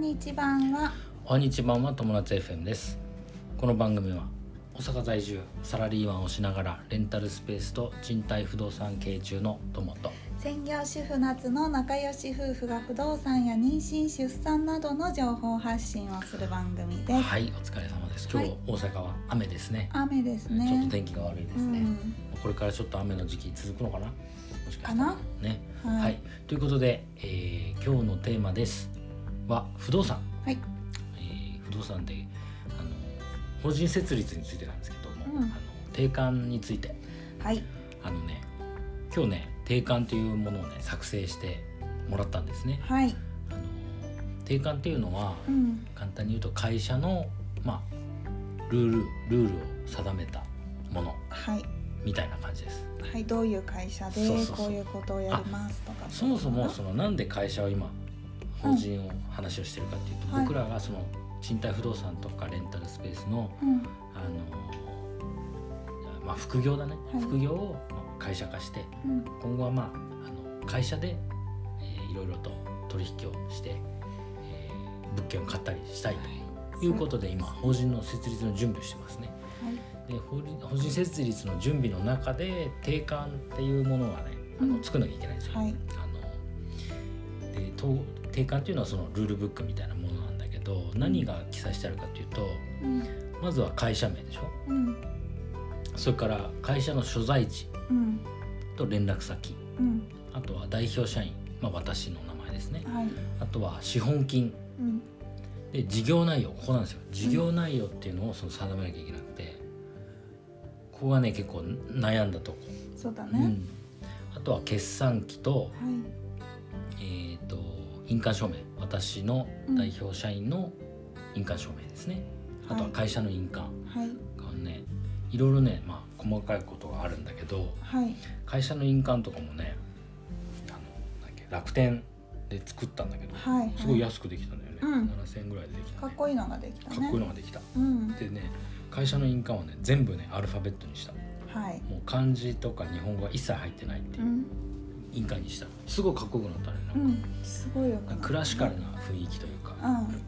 日版は。おはにち版は友達 FM です。この番組は大阪在住サラリーマンをしながらレンタルスペースと賃貸不動産経営中の友と。専業主婦夏の仲良し夫婦が不動産や妊娠出産などの情報発信をする番組です、はいお疲れ様です。今日、はい大阪は雨ですね。雨ですね。ちょっと天気が悪いですね、うん。これからちょっと雨の時期続くのかなもしかしたらかなねはいはい、ということで、えー今日のテーマですは不動産、はい。えー不動産であの法人設立についてなんですけども、うん。あの定款について。はい。あのね今日ね定款というものをね作成してもらったんですね。はい。あの定款っていうのはうん。簡単に言うと会社のまあルールルールを定めたものはい。みたいな感じです。はい。どういう会社でこういうことをやりますとかそもそもうそのなんで会社を今法人を話をしてるかっていうと、はい。僕らがその賃貸不動産とかレンタルスペースのうん。あのまあ副業だね、はい。副業をまあ会社化してうん。今後はまああの会社で、えーいろいろと取引をして、えー物件を買ったりしたいとい。うことで今法人の設立の準備をしてますね。はい。で法人法人設立の準備の中で定款っていうものがねあのうん。作らなきゃいけないんですよ。定款っていうのはそのルールブックみたいなものなんだけど何が記載してあるかっていうとうん。まずは会社名でしょ？うん。それから会社の所在地うん。と連絡先。うん。あとは代表社員、まあ、私の名前ですね。はい。あとは資本金。うん。で事業内容。ここなんですよ。事業内容っていうのをその定めなきゃいけなくてここがね結構悩んだとこ、そうだね。うん、あとは決算期と,、はい印鑑証明私の代表社員の印鑑証明ですね、あとは会社の印鑑はい。がねいろいろね、まあ、細かいことがあるんだけどはい。会社の印鑑とかもねあのなんだっけ楽天で作ったんだけど、はいはい。すごい安くできたんだよね、うん。7000円ぐらいでできた、ね、かっこいいのができたね。かっこいいのができた。うん。でね会社の印鑑はね全部ねアルファベットにしたはい。もう漢字とか日本語が一切入ってないっていう。うん印鑑にしたすごいかっこよくなったねなんか。うんすごいよくなった。ねクラシカルな雰囲気というか。うん。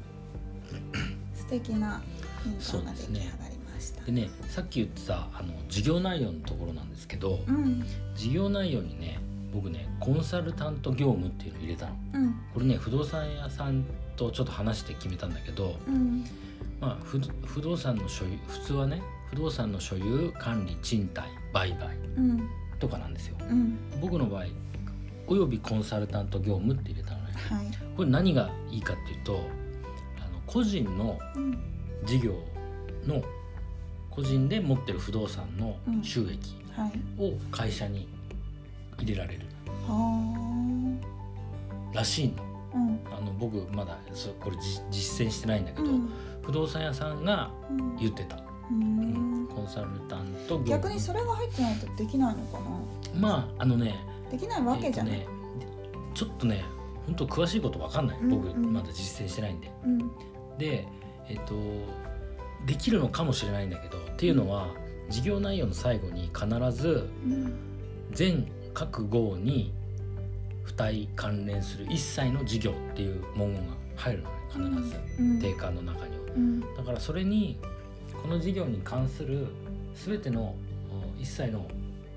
素敵な印象が出来上がりました。でね。さっき言ってたあの事業内容のところなんですけどうん。事業内容にね僕ねコンサルタント業務っていうのを入れたの。うん。これね不動産屋さんとちょっと話して決めたんだけど、うん。まあ、不不動産の所有普通はね不動産の所有管理賃貸売買うん。とかなんですよ。うん。僕の場合およびコンサルタント業務って入れたのね。はい。これ何がいいかっていうとあの個人のうん。事業の個人で持ってる不動産のうん。収益はい。を会社に入れられる。はらしいの。あうん。あの僕まだそこれじ実践してないんだけど、うん。不動産屋さんがうん。言ってた、コンサルタント逆にそれが入ってないとできないのかな？まああのねできないわけじゃない、ねちょっとね本当詳しいことわかんない、うん僕うん。まだ実践してないんで。うん。でえっ、とできるのかもしれないんだけどっていうのは事業内容の最後に必ずうん。全各号に付帯関連する一切の事業っていう文言が入るのね必ず、うん。定款の中には。うん。だからそれにこの事業に関する全てのお一切の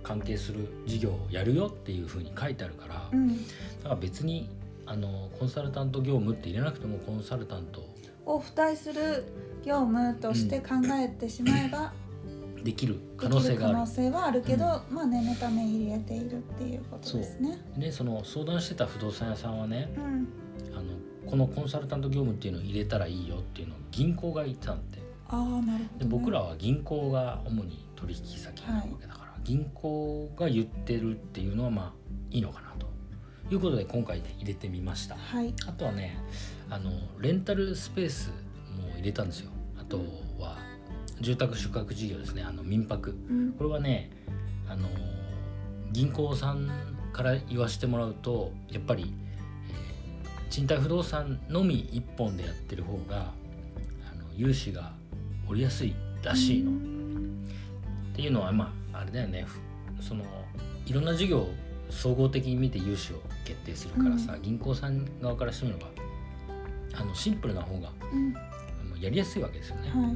関係する事業をやるよっていうふうに書いてあるから、うん。だから別にあのコンサルタント業務って入れなくてもコンサルタントを付帯する業務として考えてしまえば、できる可できる可能性がある。能性はあるけど、まあ念のため入れているっていうことですね。ねその相談してた不動産屋さんはねうん、あのこのコンサルタント業務っていうのを入れたらいいよっていうのを銀行が言ってたんでああなるほど、ね。で僕らは銀行が主に取引先なわけだから、銀行が言ってるっていうのはまあいいのかなということで今回ね入れてみました。はい。あとはねあのレンタルスペースも入れたんですよ。あとは住宅宿泊事業ですね。あの民泊。うん。これはねあの銀行さんから言わせてもらうとやっぱり、えー賃貸不動産のみ一本でやってる方があの融資が下りやすいらしいの。っていうのはまああれだよね。ふそのいろんな事業を総合的に見て融資を決定するからさ、う銀行さん側からしてみればあのシンプルな方がうん。やりやすいわけですよね。はいはい。うん、っ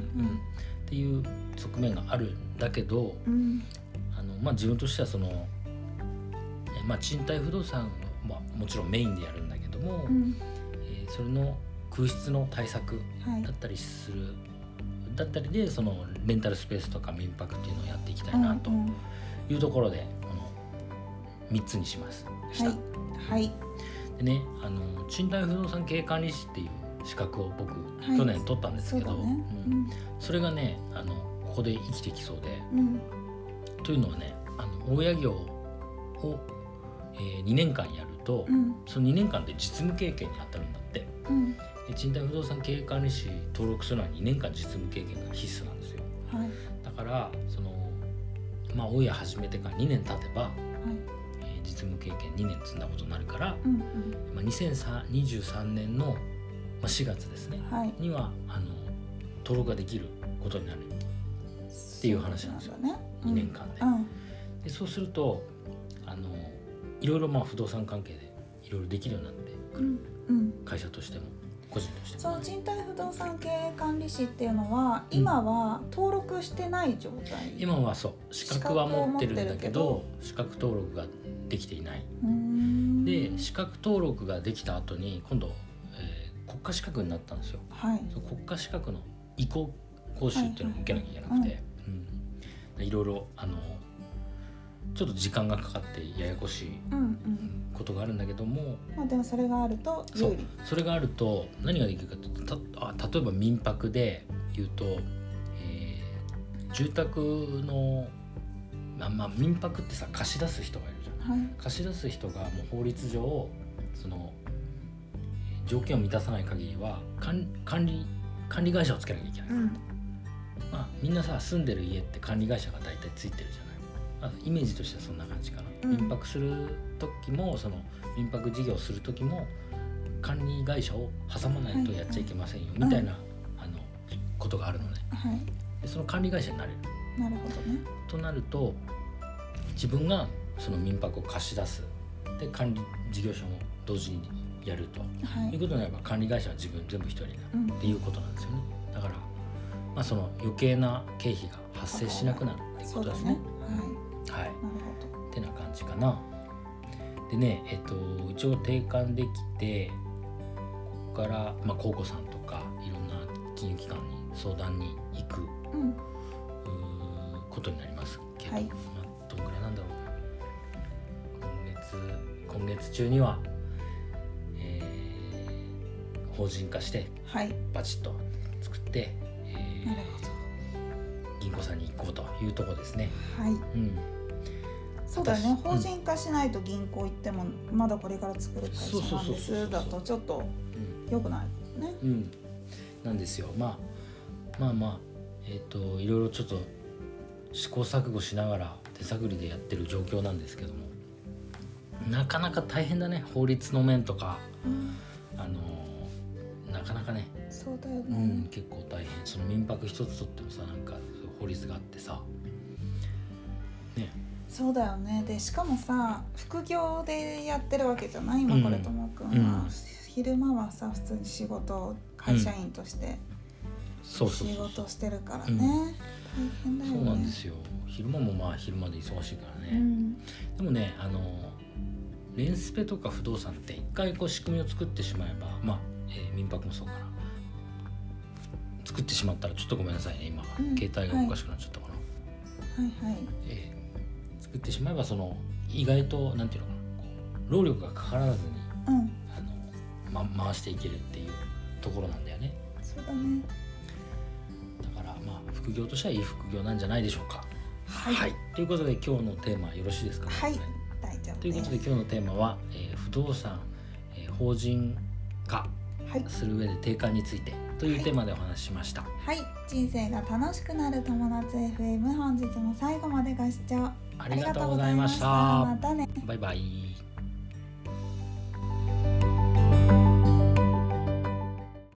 ていう側面があるんだけどうん。あの、まあ、自分としてはその、えまあ、賃貸不動産は、まあ、もちろんメインでやるんだけども、うん。えーそれの空室の対策はい。だったりするだったりでそのレンタルスペースとか民泊っていうのをやっていきたいなというところで、この3つにします。した。はい。はい。でねあの賃貸不動産経営管理士っていう資格を僕、はい。去年取ったんですけどそね。うん。それがねあのここで生きてきそうでうん。うんというのはねあの大家業を、えー2年間やると、うん。その2年間で実務経験に当たるんだって。うん。で賃貸不動産経営管理士登録するのは2年間実務経験が必須なんですよ。はい。だからそのまあ大家始めてから2年経てば、はい。えー実務経験2年積んだことになるから、うんまあ、2023年の、まあ、4月ですねうんはい。にはあの登録ができることになるっていう話なんですよ。そうだね。2年間で。うん。でそうするとあのいろいろまあ不動産関係でいろいろできるようになってくる。うん。うん。会社としても個人として。そもの賃貸不動産経営管理士っていうのは今は登録してない状態？今はそう。資格は持ってるんだけど資格登録ができていない。で資格登録ができた後に今度、えー国家資格になったんですよ。はい。そう国家資格の移行講習っていうのを受けなきゃいけなくて、うん、いろいろあのちょっと時間がかかってややこしいことがあるんだけどもまあでもそれがあると有利。それがあると何ができるかとあ例えば民泊で言うと、えー住宅の、まあ、まあ民泊ってさ貸し出す人がいるじゃん。はい。貸し出す人がもう法律上そのえー条件を満たさない限りは管管理管理会社をつけなきゃいけない、うん。まあ、みんなさ住んでる家って管理会社が大体ついてるじゃない、まあ、イメージとしてはそんな感じかな、うん。民泊する時もその民泊事業する時も管理会社を挟まないとやっちゃいけませんよ、はい。みたいな、あのことがあるのね。はい。でその管理会社になれる。なるほどね。となると自分がその民泊を貸し出す。で管理事業所も同時にやると。はい。いうことになれば管理会社は自分全部一人になる。うん。っていうことなんですよね。だから、まあ、その余計な経費が発生しなくなるっていうそうとですね。ねはい。はいなるほってな感じかな。でねえっと一応定款できてここから、まあ、高校さんとかいろんな金融機関に相談に行くどうん。うーことになります。けど、はい。まあ、どんぐらいなんだろう今月今月中には、えー法人化してはい。バチッと作って、えー銀行さんに行こうというところですね。どはい。うん、そうだよね。私法人化しないと銀行行ってもまだこれから作る会社なんです。だとちょっとうん良くないね。うん、なんですよ、まあ、まあまあえっ、といろいろちょっと試行錯誤しながら手探りでやってる状況なんですけども。なかなか大変だね。法律の面とか。うん。あのなかなかね、そうだようん。ね、結構大変。その民泊一つとってもさなんか法律があってさ。ねそうだよね。でしかもさ副業でやってるわけじゃない今これともくんは、うん。昼間はさ普通に仕事会社員として。そうそう仕事してるからうん。ね、大変だよね。そうなんですよ。昼間もまあ昼間で忙しいからね、うん。でもねあのレンスペとか不動産って一回こう仕組みを作ってしまえばまあ、えー民泊もそうかな。作ってしまったらちょっとごめんなさいね今、うん。携帯がおかしくなっちゃったかな、はいはい。えー作ってしまえばその意外となんていうのかな労力がかからずにうん。あの、ま、回していけるっていうところなんだよね。そうだね。だからまあ副業としてはいい副業なんじゃないでしょうか。はい。ということで今日のテーマよろしいですか？はい。大丈夫ということで今日のテーマは、えー不動産、えー法人化はい。する上で定款についてというはい。テーマでお話ししました。はい。人生が楽しくなる友達 FM 本日も最後までご視聴ありがとうございました。またねバイバイ。